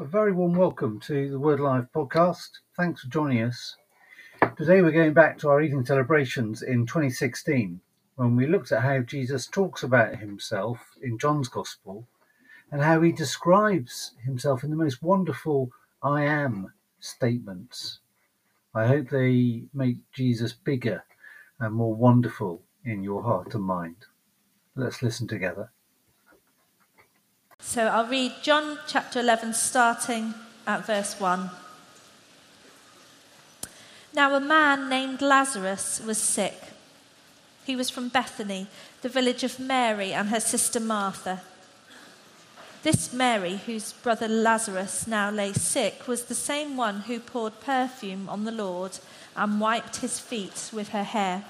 A very warm welcome to the Word Alive podcast. Thanks for joining us. Today we're going back to our evening celebrations in 2016 when we looked at how Jesus talks about himself in John's Gospel and how he describes himself in the most wonderful I am statements. I hope they make Jesus bigger and more wonderful in your heart and mind. Let's listen together. So I'll read John chapter 11, starting at verse 1. Now, a man named Lazarus was sick. He was from Bethany, the village of Mary and her sister Martha. This Mary, whose brother Lazarus now lay sick, was the same one who poured perfume on the Lord and wiped his feet with her hair.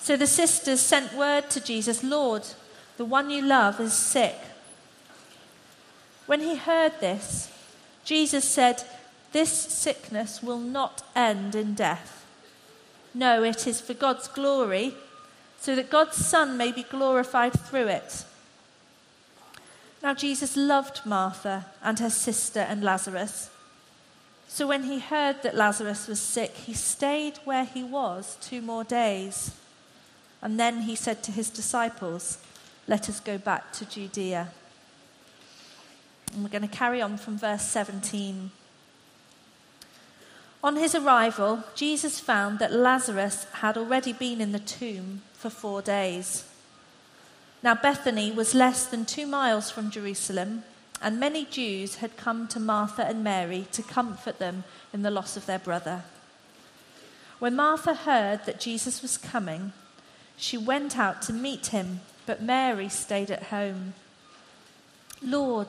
So the sisters sent word to Jesus Lord, the one you love is sick. When he heard this, Jesus said, This sickness will not end in death. No, it is for God's glory, so that God's Son may be glorified through it. Now, Jesus loved Martha and her sister and Lazarus. So when he heard that Lazarus was sick, he stayed where he was two more days. And then he said to his disciples, Let us go back to Judea. And we're going to carry on from verse 17. On his arrival, Jesus found that Lazarus had already been in the tomb for four days. Now, Bethany was less than two miles from Jerusalem, and many Jews had come to Martha and Mary to comfort them in the loss of their brother. When Martha heard that Jesus was coming, she went out to meet him, but Mary stayed at home. Lord,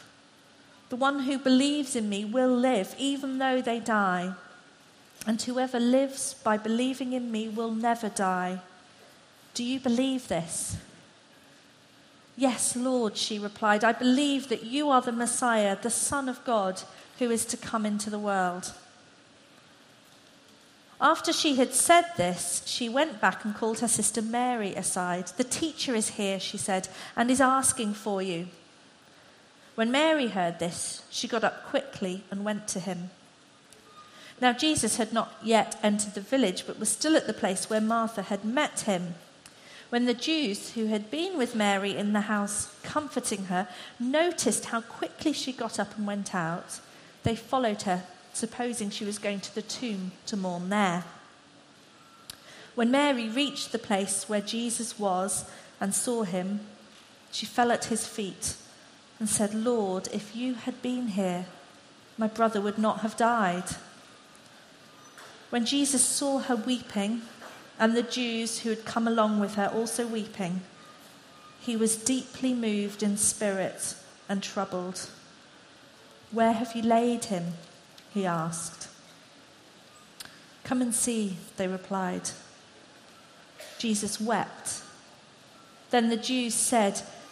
The one who believes in me will live, even though they die. And whoever lives by believing in me will never die. Do you believe this? Yes, Lord, she replied, I believe that you are the Messiah, the Son of God, who is to come into the world. After she had said this, she went back and called her sister Mary aside. The teacher is here, she said, and is asking for you. When Mary heard this, she got up quickly and went to him. Now, Jesus had not yet entered the village, but was still at the place where Martha had met him. When the Jews who had been with Mary in the house comforting her noticed how quickly she got up and went out, they followed her, supposing she was going to the tomb to mourn there. When Mary reached the place where Jesus was and saw him, she fell at his feet and said, Lord, if you had been here, my brother would not have died. When Jesus saw her weeping, and the Jews who had come along with her also weeping, he was deeply moved in spirit and troubled. Where have you laid him? he asked. Come and see, they replied. Jesus wept. Then the Jews said,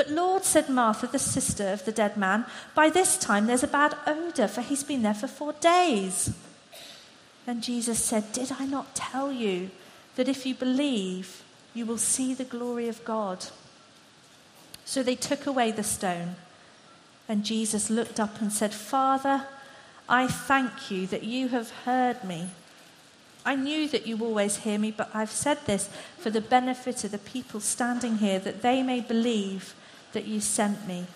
But Lord, said Martha, the sister of the dead man, by this time there's a bad odour, for he's been there for four days. Then Jesus said, Did I not tell you that if you believe, you will see the glory of God? So they took away the stone. And Jesus looked up and said, Father, I thank you that you have heard me. I knew that you always hear me, but I've said this for the benefit of the people standing here, that they may believe that you sent me.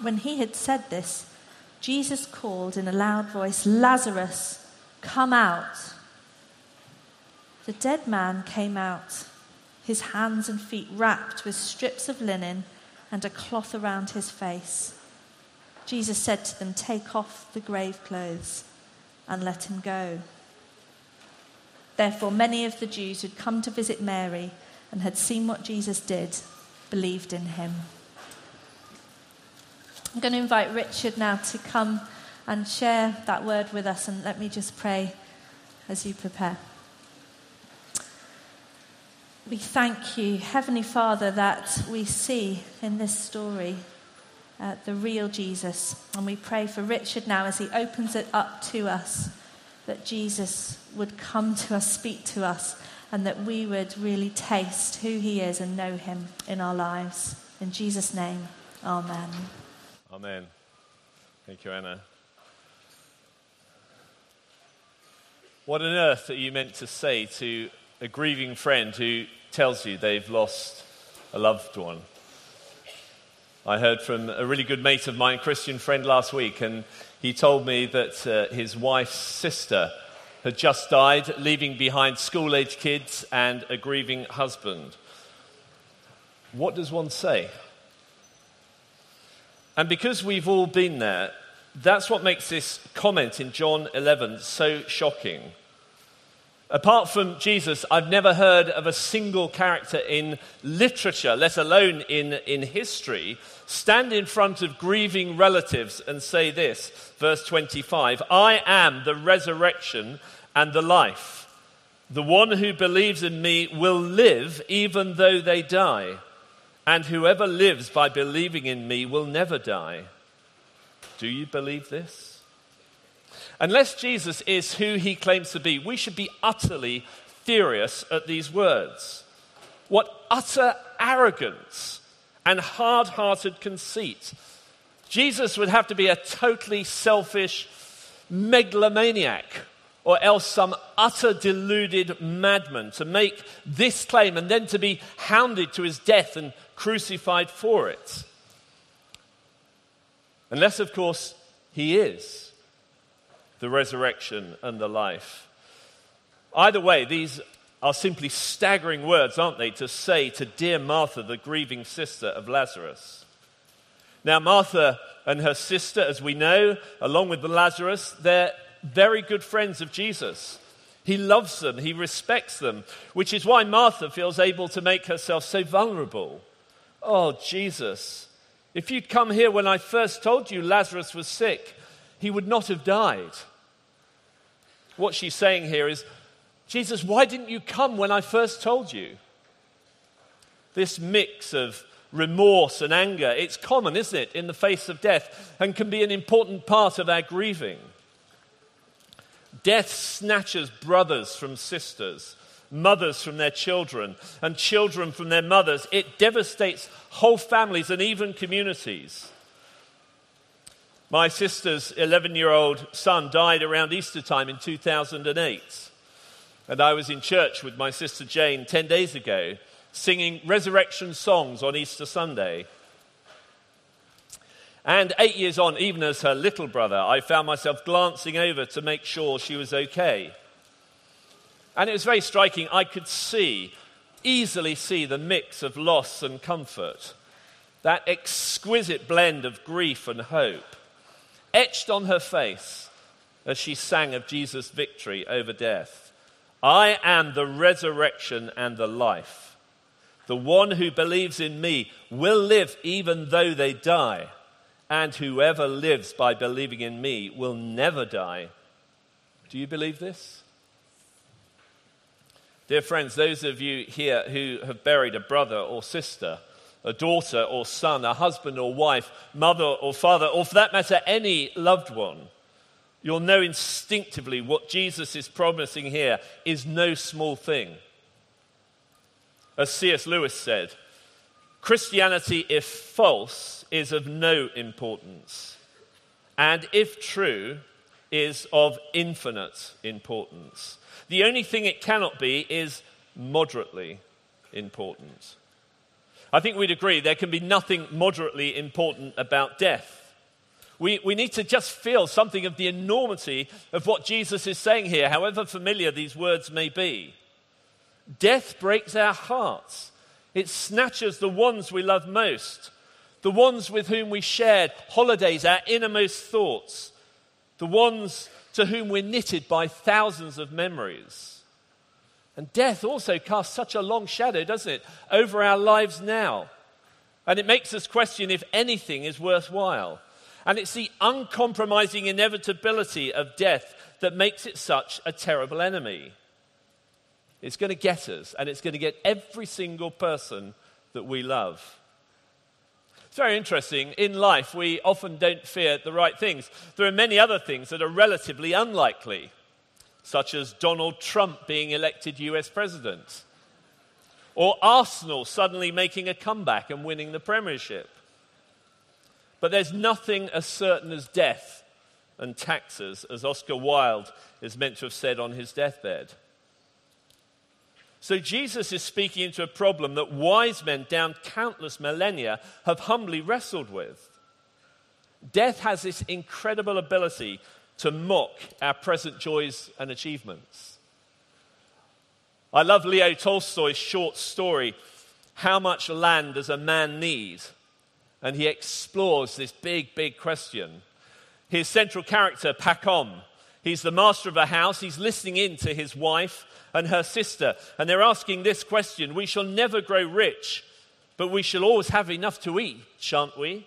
When he had said this, Jesus called in a loud voice, Lazarus, come out. The dead man came out, his hands and feet wrapped with strips of linen and a cloth around his face. Jesus said to them, Take off the grave clothes and let him go. Therefore, many of the Jews who'd come to visit Mary and had seen what Jesus did believed in him. I'm going to invite Richard now to come and share that word with us, and let me just pray as you prepare. We thank you, Heavenly Father, that we see in this story uh, the real Jesus. And we pray for Richard now as he opens it up to us that Jesus would come to us, speak to us, and that we would really taste who he is and know him in our lives. In Jesus' name, amen. Amen. Thank you, Anna. What on earth are you meant to say to a grieving friend who tells you they've lost a loved one? I heard from a really good mate of mine, Christian friend, last week, and he told me that uh, his wife's sister had just died, leaving behind school age kids and a grieving husband. What does one say? And because we've all been there, that's what makes this comment in John 11 so shocking. Apart from Jesus, I've never heard of a single character in literature, let alone in, in history, stand in front of grieving relatives and say this, verse 25 I am the resurrection and the life. The one who believes in me will live even though they die, and whoever lives by believing in me will never die. Do you believe this? Unless Jesus is who he claims to be, we should be utterly furious at these words. What utter arrogance and hard hearted conceit. Jesus would have to be a totally selfish megalomaniac or else some utter deluded madman to make this claim and then to be hounded to his death and crucified for it. Unless, of course, he is the resurrection and the life. Either way, these are simply staggering words, aren't they, to say to dear Martha, the grieving sister of Lazarus. Now, Martha and her sister, as we know, along with Lazarus, they're very good friends of Jesus. He loves them, he respects them, which is why Martha feels able to make herself so vulnerable. Oh, Jesus, if you'd come here when I first told you Lazarus was sick, he would not have died. What she's saying here is, Jesus, why didn't you come when I first told you? This mix of remorse and anger, it's common, isn't it, in the face of death, and can be an important part of our grieving. Death snatches brothers from sisters, mothers from their children, and children from their mothers. It devastates whole families and even communities. My sister's 11 year old son died around Easter time in 2008. And I was in church with my sister Jane 10 days ago, singing resurrection songs on Easter Sunday. And eight years on, even as her little brother, I found myself glancing over to make sure she was okay. And it was very striking. I could see, easily see, the mix of loss and comfort, that exquisite blend of grief and hope, etched on her face as she sang of Jesus' victory over death. I am the resurrection and the life. The one who believes in me will live even though they die, and whoever lives by believing in me will never die. Do you believe this? Dear friends, those of you here who have buried a brother or sister, a daughter or son, a husband or wife, mother or father, or for that matter, any loved one, you'll know instinctively what Jesus is promising here is no small thing. As C.S. Lewis said, Christianity, if false, is of no importance, and if true, is of infinite importance. The only thing it cannot be is moderately important. I think we'd agree there can be nothing moderately important about death. We, we need to just feel something of the enormity of what Jesus is saying here, however familiar these words may be. Death breaks our hearts. It snatches the ones we love most, the ones with whom we shared holidays, our innermost thoughts, the ones to whom we're knitted by thousands of memories. And death also casts such a long shadow, doesn't it, over our lives now. And it makes us question if anything is worthwhile. And it's the uncompromising inevitability of death that makes it such a terrible enemy. It's going to get us, and it's going to get every single person that we love. It's very interesting. In life, we often don't fear the right things. There are many other things that are relatively unlikely, such as Donald Trump being elected US president, or Arsenal suddenly making a comeback and winning the Premiership. But there's nothing as certain as death and taxes, as Oscar Wilde is meant to have said on his deathbed. So Jesus is speaking into a problem that wise men down countless millennia have humbly wrestled with. Death has this incredible ability to mock our present joys and achievements. I love Leo Tolstoy's short story, How Much Land Does a Man Need? And he explores this big, big question. His central character, Pacom, he's the master of a house, he's listening in to his wife and her sister. And they're asking this question We shall never grow rich, but we shall always have enough to eat, shan't we?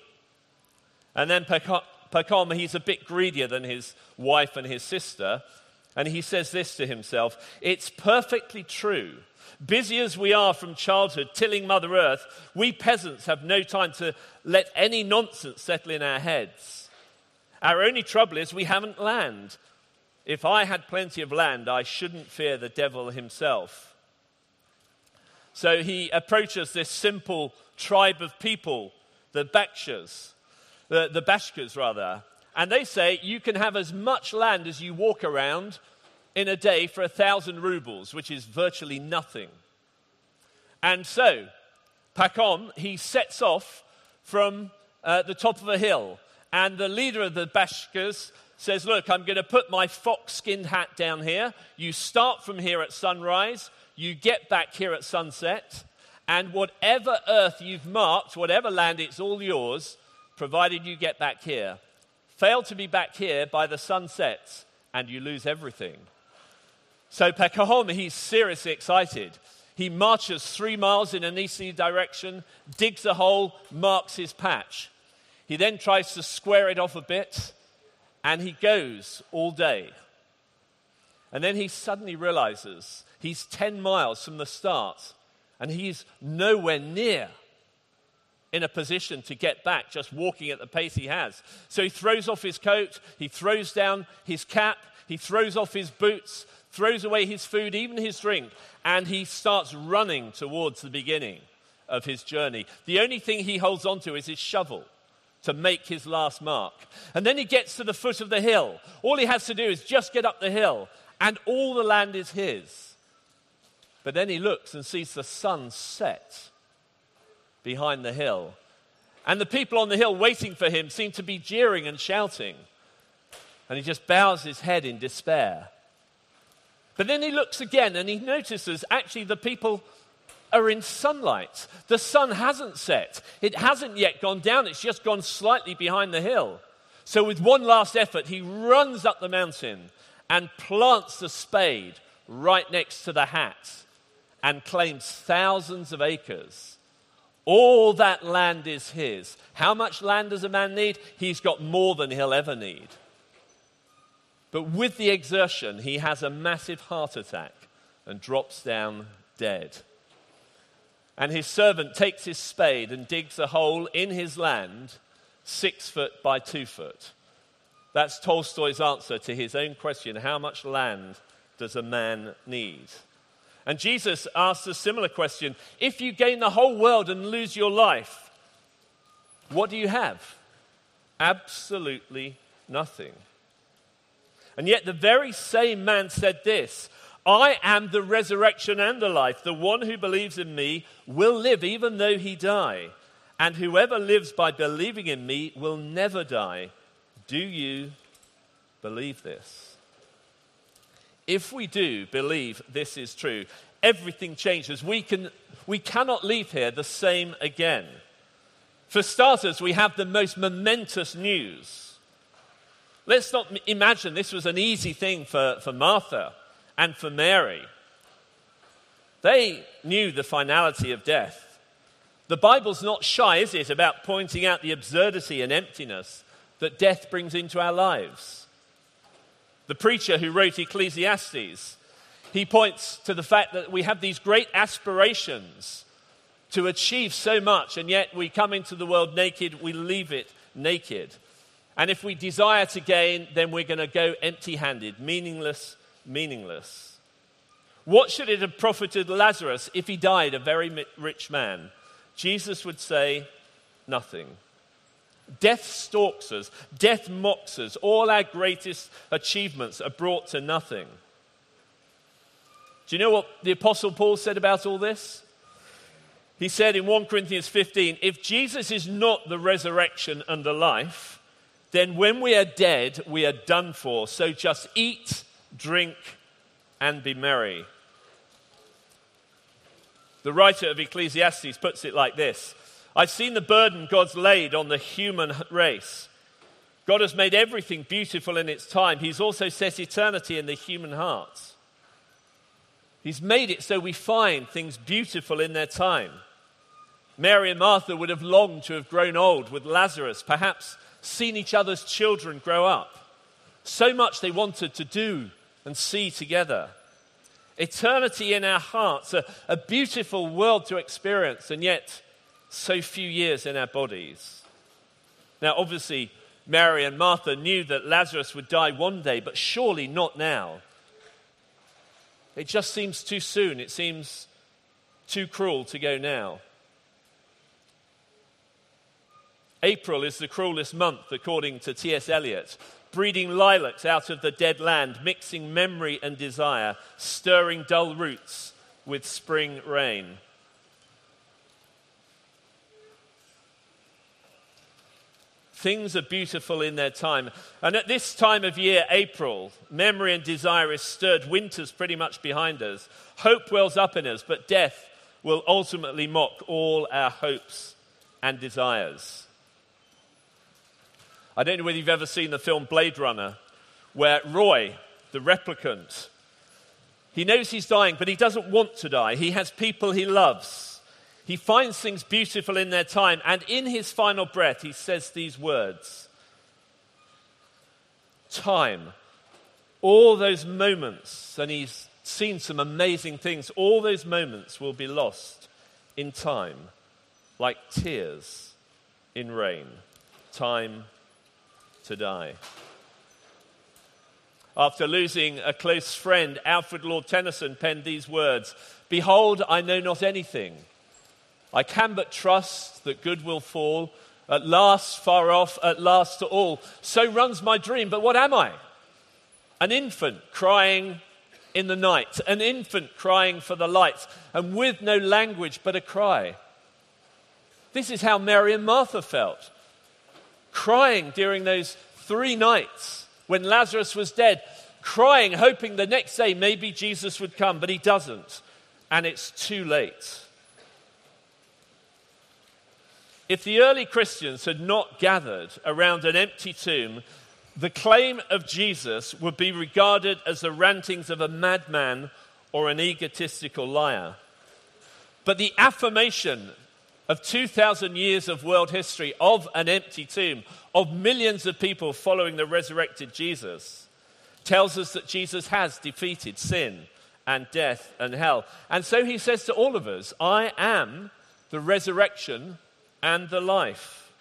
And then Pacom, he's a bit greedier than his wife and his sister. And he says this to himself It's perfectly true. Busy as we are from childhood, tilling Mother Earth, we peasants have no time to let any nonsense settle in our heads. Our only trouble is we haven't land. If I had plenty of land, I shouldn't fear the devil himself. So he approaches this simple tribe of people, the Bakshas, the, the Bashkas rather, and they say you can have as much land as you walk around in a day for a thousand rubles, which is virtually nothing. And so, Pacom, he sets off from uh, the top of a hill, and the leader of the Bashkas says, Look, I'm going to put my fox skinned hat down here. You start from here at sunrise, you get back here at sunset, and whatever earth you've marked, whatever land, it's all yours, provided you get back here. Fail to be back here by the sun sets, and you lose everything. So Pekahom, he's seriously excited. He marches three miles in an easterly direction, digs a hole, marks his patch. He then tries to square it off a bit, and he goes all day. And then he suddenly realizes he's 10 miles from the start and he's nowhere near in a position to get back just walking at the pace he has. So he throws off his coat, he throws down his cap, he throws off his boots, throws away his food, even his drink, and he starts running towards the beginning of his journey. The only thing he holds onto is his shovel to make his last mark. And then he gets to the foot of the hill. All he has to do is just get up the hill, and all the land is his. But then he looks and sees the sun set behind the hill. And the people on the hill waiting for him seem to be jeering and shouting. And he just bows his head in despair. But then he looks again and he notices actually the people are in sunlight. The sun hasn't set, it hasn't yet gone down, it's just gone slightly behind the hill. So, with one last effort, he runs up the mountain and plants the spade right next to the hat and claims thousands of acres. All that land is his. How much land does a man need? He's got more than he'll ever need. But with the exertion, he has a massive heart attack and drops down dead. And his servant takes his spade and digs a hole in his land, six foot by two foot. That's Tolstoy's answer to his own question how much land does a man need? And Jesus asks a similar question if you gain the whole world and lose your life, what do you have? Absolutely nothing. And yet, the very same man said this I am the resurrection and the life. The one who believes in me will live even though he die. And whoever lives by believing in me will never die. Do you believe this? If we do believe this is true, everything changes. We, can, we cannot leave here the same again. For starters, we have the most momentous news. Let's not imagine this was an easy thing for, for Martha and for Mary. They knew the finality of death. The Bible's not shy, is it, about pointing out the absurdity and emptiness that death brings into our lives. The preacher who wrote Ecclesiastes, he points to the fact that we have these great aspirations to achieve so much, and yet we come into the world naked, we leave it naked. And if we desire to gain, then we're going to go empty handed, meaningless, meaningless. What should it have profited Lazarus if he died a very rich man? Jesus would say, nothing. Death stalks us, death mocks us, all our greatest achievements are brought to nothing. Do you know what the Apostle Paul said about all this? He said in 1 Corinthians 15 if Jesus is not the resurrection and the life, then when we are dead, we are done for. So just eat, drink, and be merry. The writer of Ecclesiastes puts it like this I've seen the burden God's laid on the human race. God has made everything beautiful in its time. He's also set eternity in the human heart. He's made it so we find things beautiful in their time. Mary and Martha would have longed to have grown old with Lazarus, perhaps seen each other's children grow up. So much they wanted to do and see together. Eternity in our hearts, a, a beautiful world to experience, and yet so few years in our bodies. Now, obviously, Mary and Martha knew that Lazarus would die one day, but surely not now. It just seems too soon. It seems too cruel to go now. April is the cruelest month, according to T.S. Eliot, breeding lilacs out of the dead land, mixing memory and desire, stirring dull roots with spring rain. Things are beautiful in their time. And at this time of year, April, memory and desire is stirred. Winter's pretty much behind us. Hope wells up in us, but death will ultimately mock all our hopes and desires. I don't know whether you've ever seen the film Blade Runner, where Roy, the replicant, he knows he's dying, but he doesn't want to die. He has people he loves. He finds things beautiful in their time, and in his final breath, he says these words Time, all those moments, and he's seen some amazing things, all those moments will be lost in time, like tears in rain. Time to die. After losing a close friend, Alfred Lord Tennyson penned these words Behold, I know not anything. I can but trust that good will fall. At last, far off, at last to all. So runs my dream. But what am I? An infant crying in the night, an infant crying for the light, and with no language but a cry. This is how Mary and Martha felt crying during those three nights when Lazarus was dead, crying, hoping the next day maybe Jesus would come, but he doesn't. And it's too late. If the early Christians had not gathered around an empty tomb, the claim of Jesus would be regarded as the rantings of a madman or an egotistical liar. But the affirmation of 2,000 years of world history, of an empty tomb, of millions of people following the resurrected Jesus, tells us that Jesus has defeated sin and death and hell. And so he says to all of us, I am the resurrection and the life.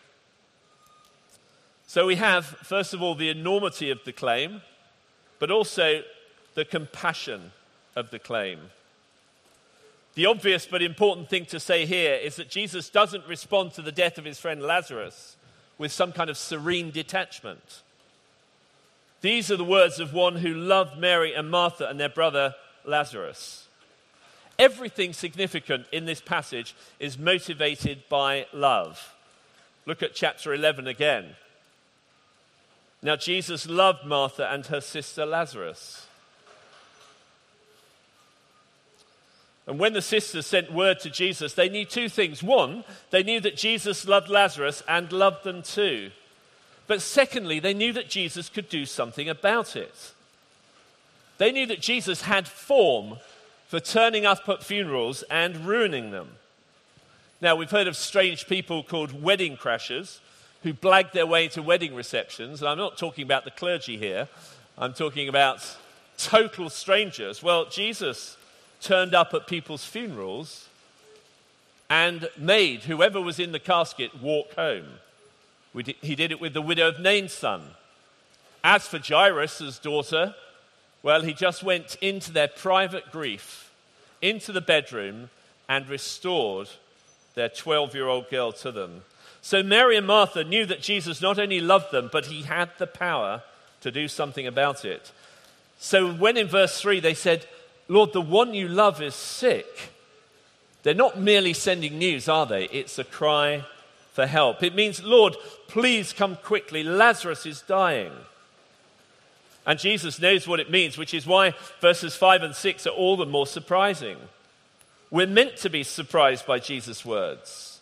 So we have, first of all, the enormity of the claim, but also the compassion of the claim. The obvious but important thing to say here is that Jesus doesn't respond to the death of his friend Lazarus with some kind of serene detachment. These are the words of one who loved Mary and Martha and their brother Lazarus. Everything significant in this passage is motivated by love. Look at chapter 11 again. Now, Jesus loved Martha and her sister Lazarus. And when the sisters sent word to Jesus, they knew two things. One, they knew that Jesus loved Lazarus and loved them too. But secondly, they knew that Jesus could do something about it. They knew that Jesus had form for turning up at funerals and ruining them. Now, we've heard of strange people called wedding crashers who blag their way to wedding receptions. And I'm not talking about the clergy here, I'm talking about total strangers. Well, Jesus turned up at people's funerals and made whoever was in the casket walk home. He did it with the widow of Nain's son. As for Jairus' daughter, well, he just went into their private grief, into the bedroom, and restored their 12 year old girl to them. So Mary and Martha knew that Jesus not only loved them, but he had the power to do something about it. So when in verse 3 they said, Lord, the one you love is sick, they're not merely sending news, are they? It's a cry for help. It means, Lord, please come quickly. Lazarus is dying. And Jesus knows what it means, which is why verses 5 and 6 are all the more surprising. We're meant to be surprised by Jesus' words.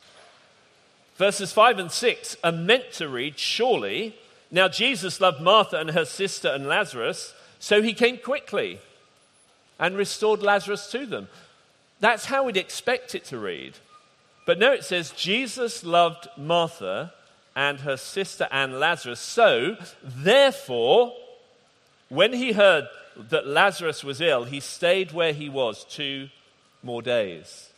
Verses 5 and 6 are meant to read, Surely, now Jesus loved Martha and her sister and Lazarus, so he came quickly and restored Lazarus to them. That's how we'd expect it to read. But no, it says Jesus loved Martha and her sister and Lazarus. So, therefore, when he heard that Lazarus was ill, he stayed where he was two more days.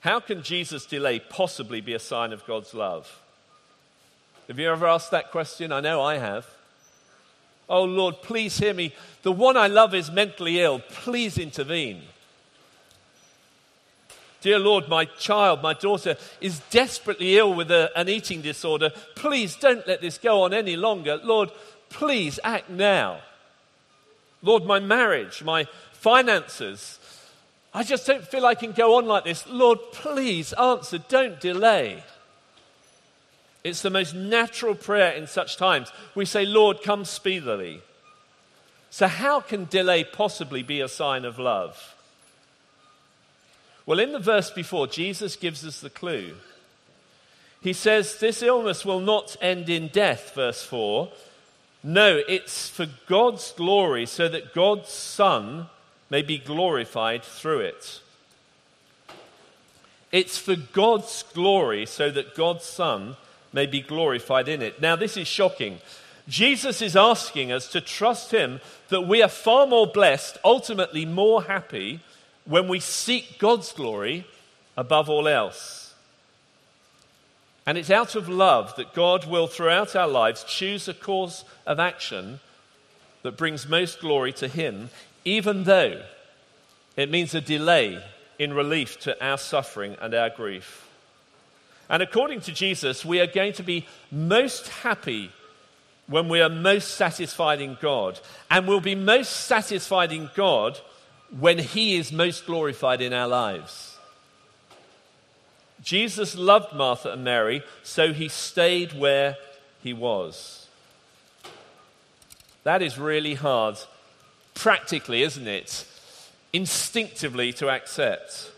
How can Jesus' delay possibly be a sign of God's love? Have you ever asked that question? I know I have. Oh Lord, please hear me. The one I love is mentally ill. Please intervene. Dear Lord, my child, my daughter, is desperately ill with a, an eating disorder. Please don't let this go on any longer. Lord, please act now. Lord, my marriage, my finances, I just don't feel I can go on like this. Lord, please answer. Don't delay. It's the most natural prayer in such times. We say, Lord, come speedily. So, how can delay possibly be a sign of love? Well, in the verse before, Jesus gives us the clue. He says, This illness will not end in death, verse 4. No, it's for God's glory, so that God's Son may be glorified through it. It's for God's glory, so that God's Son may be glorified in it. Now, this is shocking. Jesus is asking us to trust Him that we are far more blessed, ultimately more happy, when we seek God's glory above all else. And it's out of love that God will, throughout our lives, choose a course of action that brings most glory to Him, even though it means a delay in relief to our suffering and our grief. And according to Jesus, we are going to be most happy when we are most satisfied in God. And we'll be most satisfied in God when He is most glorified in our lives. Jesus loved Martha and Mary, so He stayed where He was. That is really hard, practically, isn't it? Instinctively to accept.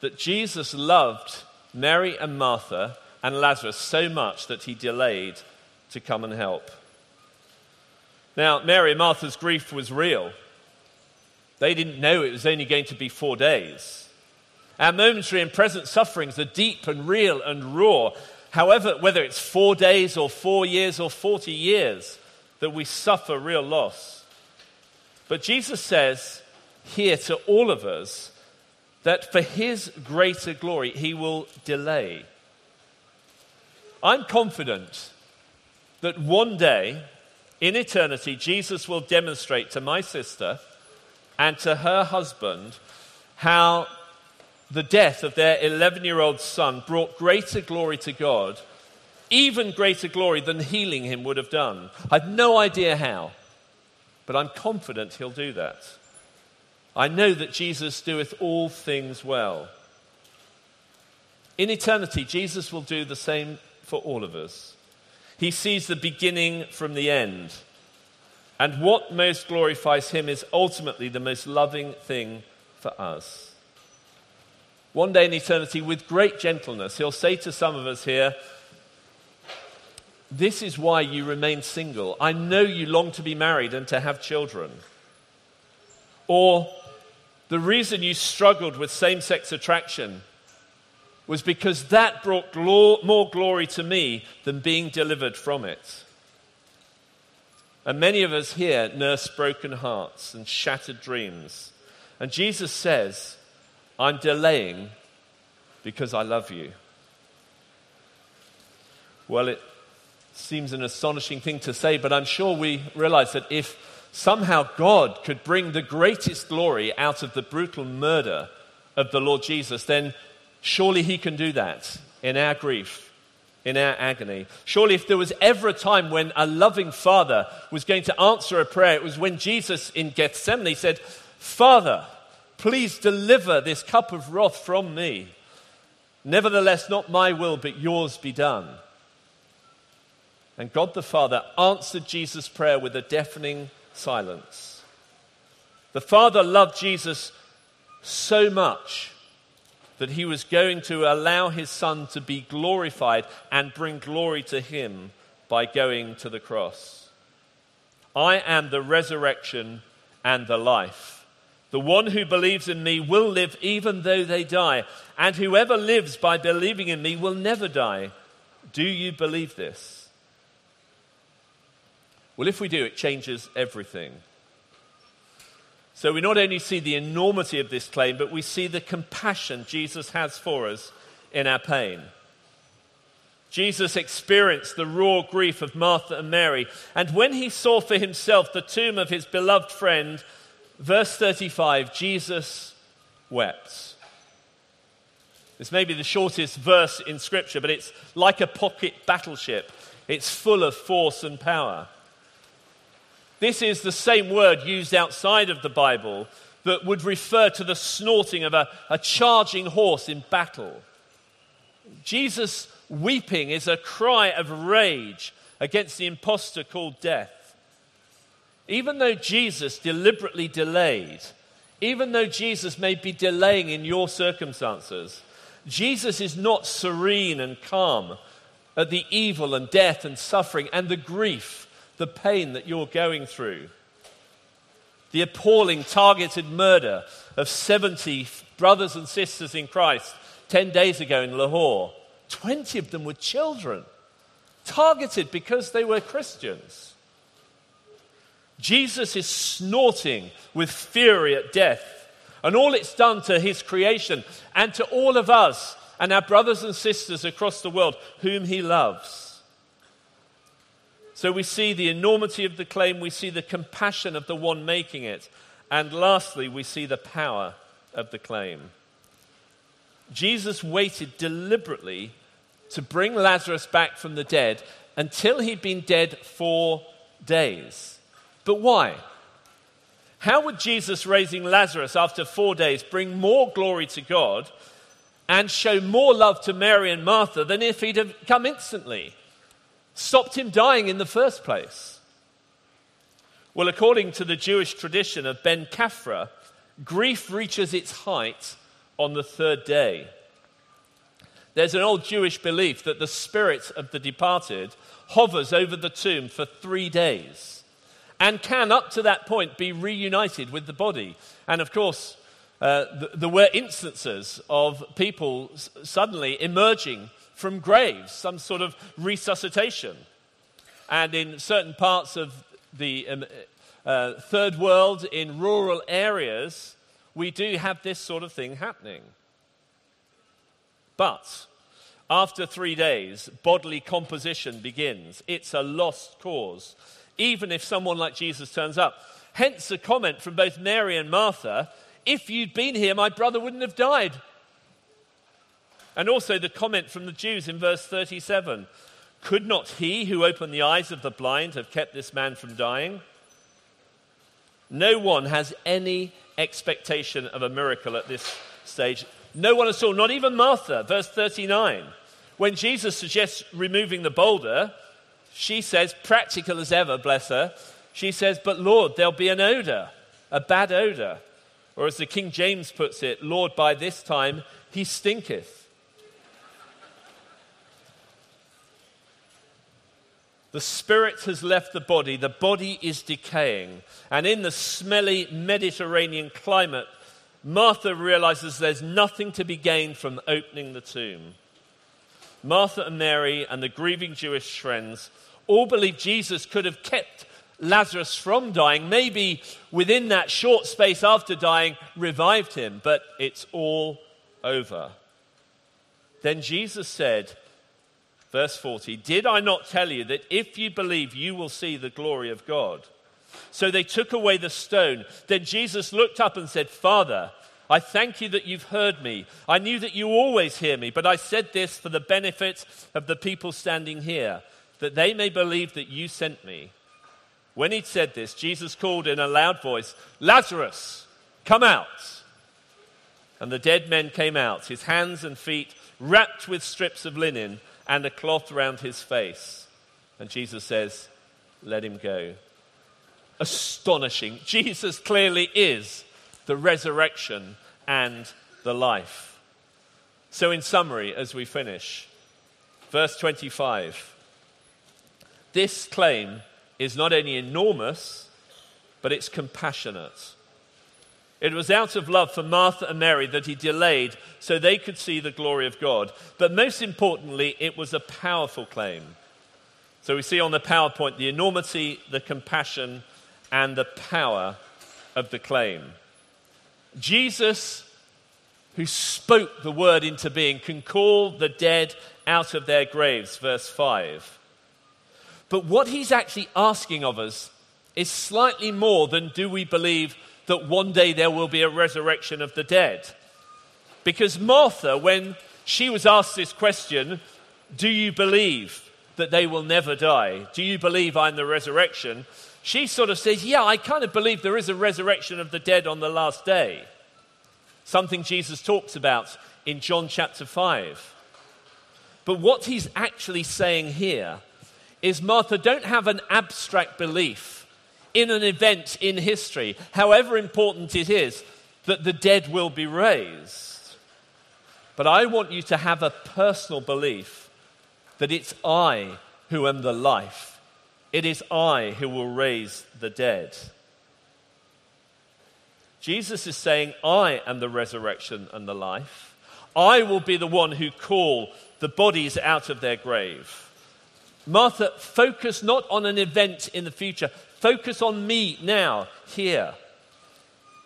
That Jesus loved Mary and Martha and Lazarus so much that he delayed to come and help. Now, Mary and Martha's grief was real. They didn't know it was only going to be four days. Our momentary and present sufferings are deep and real and raw. However, whether it's four days or four years or 40 years that we suffer real loss. But Jesus says here to all of us that for his greater glory, he will delay. I'm confident that one day in eternity, Jesus will demonstrate to my sister and to her husband how the death of their 11 year old son brought greater glory to God, even greater glory than healing him would have done. I've no idea how, but I'm confident he'll do that. I know that Jesus doeth all things well. In eternity, Jesus will do the same for all of us. He sees the beginning from the end. And what most glorifies him is ultimately the most loving thing for us. One day in eternity, with great gentleness, he'll say to some of us here, This is why you remain single. I know you long to be married and to have children. Or, the reason you struggled with same sex attraction was because that brought more glory to me than being delivered from it. And many of us here nurse broken hearts and shattered dreams. And Jesus says, I'm delaying because I love you. Well, it seems an astonishing thing to say, but I'm sure we realize that if somehow God could bring the greatest glory out of the brutal murder of the Lord Jesus, then surely He can do that in our grief, in our agony. Surely, if there was ever a time when a loving Father was going to answer a prayer, it was when Jesus in Gethsemane said, Father, please deliver this cup of wrath from me. Nevertheless, not my will, but yours be done. And God the Father answered Jesus' prayer with a deafening silence. The Father loved Jesus so much that he was going to allow his Son to be glorified and bring glory to him by going to the cross. I am the resurrection and the life. The one who believes in me will live even though they die, and whoever lives by believing in me will never die. Do you believe this? Well, if we do, it changes everything. So we not only see the enormity of this claim, but we see the compassion Jesus has for us in our pain. Jesus experienced the raw grief of Martha and Mary, and when he saw for himself the tomb of his beloved friend, verse 35, Jesus wept. This may be the shortest verse in Scripture, but it's like a pocket battleship. It's full of force and power. This is the same word used outside of the Bible that would refer to the snorting of a, a charging horse in battle. Jesus weeping is a cry of rage against the impostor called death. Even though Jesus deliberately delayed, even though Jesus may be delaying in your circumstances, Jesus is not serene and calm at the evil and death and suffering and the grief the pain that you're going through. The appalling targeted murder of 70 brothers and sisters in Christ 10 days ago in Lahore. 20 of them were children, targeted because they were Christians. Jesus is snorting with fury at death and all it's done to his creation and to all of us and our brothers and sisters across the world whom he loves. So we see the enormity of the claim, we see the compassion of the one making it, and lastly, we see the power of the claim. Jesus waited deliberately to bring Lazarus back from the dead until he'd been dead four days. But why? How would Jesus raising Lazarus after four days bring more glory to God and show more love to Mary and Martha than if he'd have come instantly? Stopped him dying in the first place? Well, according to the Jewish tradition of Ben Kapra, grief reaches its height on the third day. There's an old Jewish belief that the spirit of the departed hovers over the tomb for three days and can, up to that point, be reunited with the body. And of course, uh, th- there were instances of people s- suddenly emerging from graves, some sort of resuscitation. And in certain parts of the um, uh, third world, in rural areas, we do have this sort of thing happening. But after three days, bodily composition begins. It's a lost cause, even if someone like Jesus turns up. Hence a comment from both Mary and Martha if you'd been here, my brother wouldn't have died. And also the comment from the Jews in verse 37 Could not he who opened the eyes of the blind have kept this man from dying? No one has any expectation of a miracle at this stage. No one at all, not even Martha. Verse 39. When Jesus suggests removing the boulder, she says, practical as ever, bless her, She says, But Lord, there'll be an odor, a bad odor. Or as the King James puts it, Lord, by this time he stinketh. The spirit has left the body, the body is decaying. And in the smelly Mediterranean climate, Martha realizes there's nothing to be gained from opening the tomb. Martha and Mary and the grieving Jewish friends all believe Jesus could have kept Lazarus from dying, maybe within that short space after dying, revived him, but it's all over. Then Jesus said, verse 40, Did I not tell you that if you believe, you will see the glory of God? So they took away the stone. Then Jesus looked up and said, Father, I thank you that you've heard me. I knew that you always hear me, but I said this for the benefit of the people standing here, that they may believe that you sent me. When he'd said this, Jesus called in a loud voice, Lazarus, come out. And the dead man came out, his hands and feet wrapped with strips of linen and a cloth round his face. And Jesus says, Let him go. Astonishing. Jesus clearly is the resurrection and the life. So, in summary, as we finish, verse 25 this claim is not only enormous, but it's compassionate. It was out of love for Martha and Mary that he delayed so they could see the glory of God. But most importantly, it was a powerful claim. So we see on the PowerPoint the enormity, the compassion, and the power of the claim. Jesus, who spoke the word into being, can call the dead out of their graves, verse 5. But what he's actually asking of us is slightly more than do we believe that one day there will be a resurrection of the dead? Because Martha, when she was asked this question, do you believe that they will never die? Do you believe I'm the resurrection? She sort of says, Yeah, I kind of believe there is a resurrection of the dead on the last day. Something Jesus talks about in John chapter 5. But what he's actually saying here is Martha, don't have an abstract belief in an event in history, however important it is, that the dead will be raised. But I want you to have a personal belief that it's I who am the life. It is I who will raise the dead. Jesus is saying, I am the resurrection and the life. I will be the one who call the bodies out of their grave. Martha, focus not on an event in the future, focus on me now, here.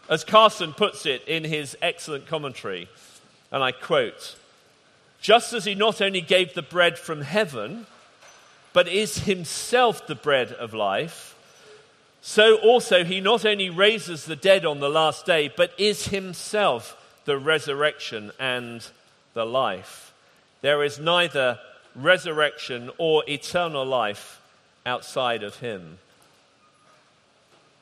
As Carson puts it in his excellent commentary, and I quote Just as he not only gave the bread from heaven, but is himself the bread of life, so also he not only raises the dead on the last day, but is himself the resurrection and the life. There is neither resurrection, or eternal life outside of him.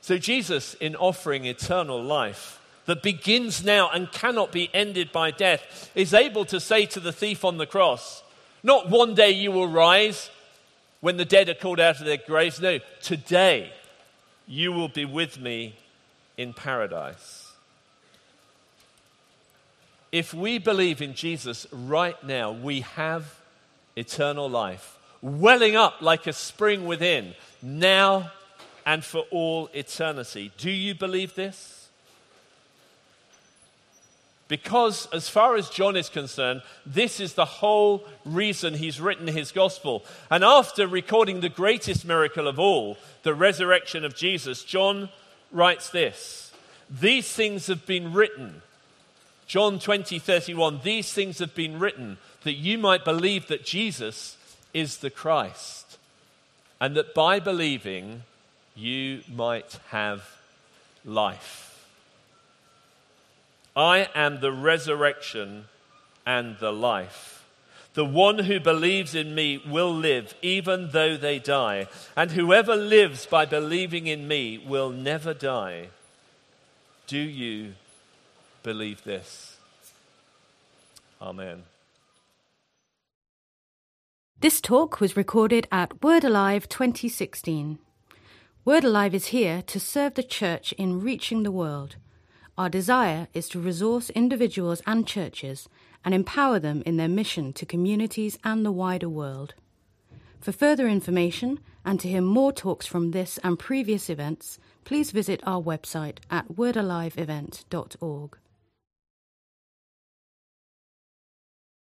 So, Jesus, in offering eternal life that begins now and cannot be ended by death, is able to say to the thief on the cross, Not one day you will rise when the dead are called out of their graves. No, today you will be with me in paradise. If we believe in Jesus right now, we have eternal life, welling up like a spring within, now and for all eternity. Do you believe this? Because, as far as John is concerned, this is the whole reason he's written his gospel. And after recording the greatest miracle of all, the resurrection of Jesus, John writes this These things have been written. John 20, 31, these things have been written that you might believe that Jesus is the Christ, and that by believing you might have life. I am the resurrection and the life. The one who believes in me will live even though they die, and whoever lives by believing in me will never die. Do you believe this? Amen. This talk was recorded at Word Alive 2016. Word Alive is here to serve the church in reaching the world. Our desire is to resource individuals and churches and empower them in their mission to communities and the wider world. For further information and to hear more talks from this and previous events, please visit our website at wordaliveevent.org.